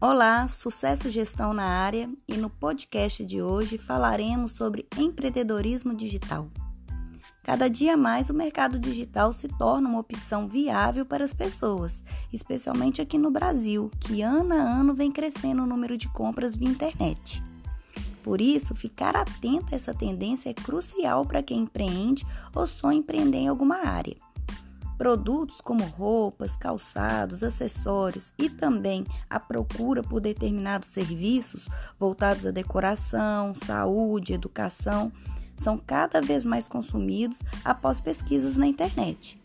Olá, sucesso gestão na área e no podcast de hoje falaremos sobre empreendedorismo digital. Cada dia mais o mercado digital se torna uma opção viável para as pessoas, especialmente aqui no Brasil, que ano a ano vem crescendo o número de compras via internet. Por isso, ficar atento a essa tendência é crucial para quem empreende ou sonha empreender em alguma área. Produtos como roupas, calçados, acessórios e também a procura por determinados serviços voltados à decoração, saúde, educação são cada vez mais consumidos após pesquisas na internet.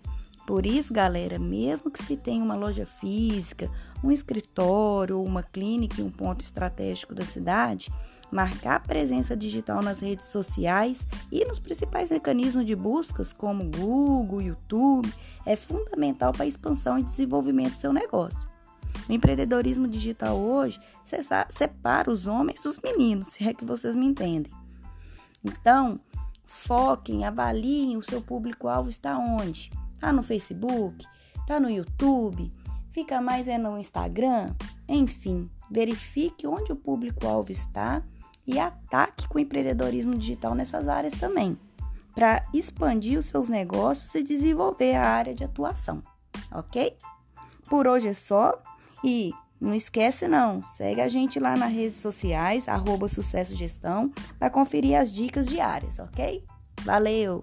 Por isso, galera, mesmo que se tenha uma loja física, um escritório ou uma clínica em um ponto estratégico da cidade, marcar presença digital nas redes sociais e nos principais mecanismos de buscas, como Google, YouTube, é fundamental para a expansão e desenvolvimento do seu negócio. O empreendedorismo digital hoje separa os homens dos meninos, se é que vocês me entendem. Então, foquem, avaliem o seu público-alvo está onde? Está no Facebook? Está no YouTube? Fica mais é no Instagram? Enfim, verifique onde o público-alvo está e ataque com o empreendedorismo digital nessas áreas também, para expandir os seus negócios e desenvolver a área de atuação, ok? Por hoje é só e não esquece não, segue a gente lá nas redes sociais, arroba Sucesso Gestão, para conferir as dicas diárias, ok? Valeu!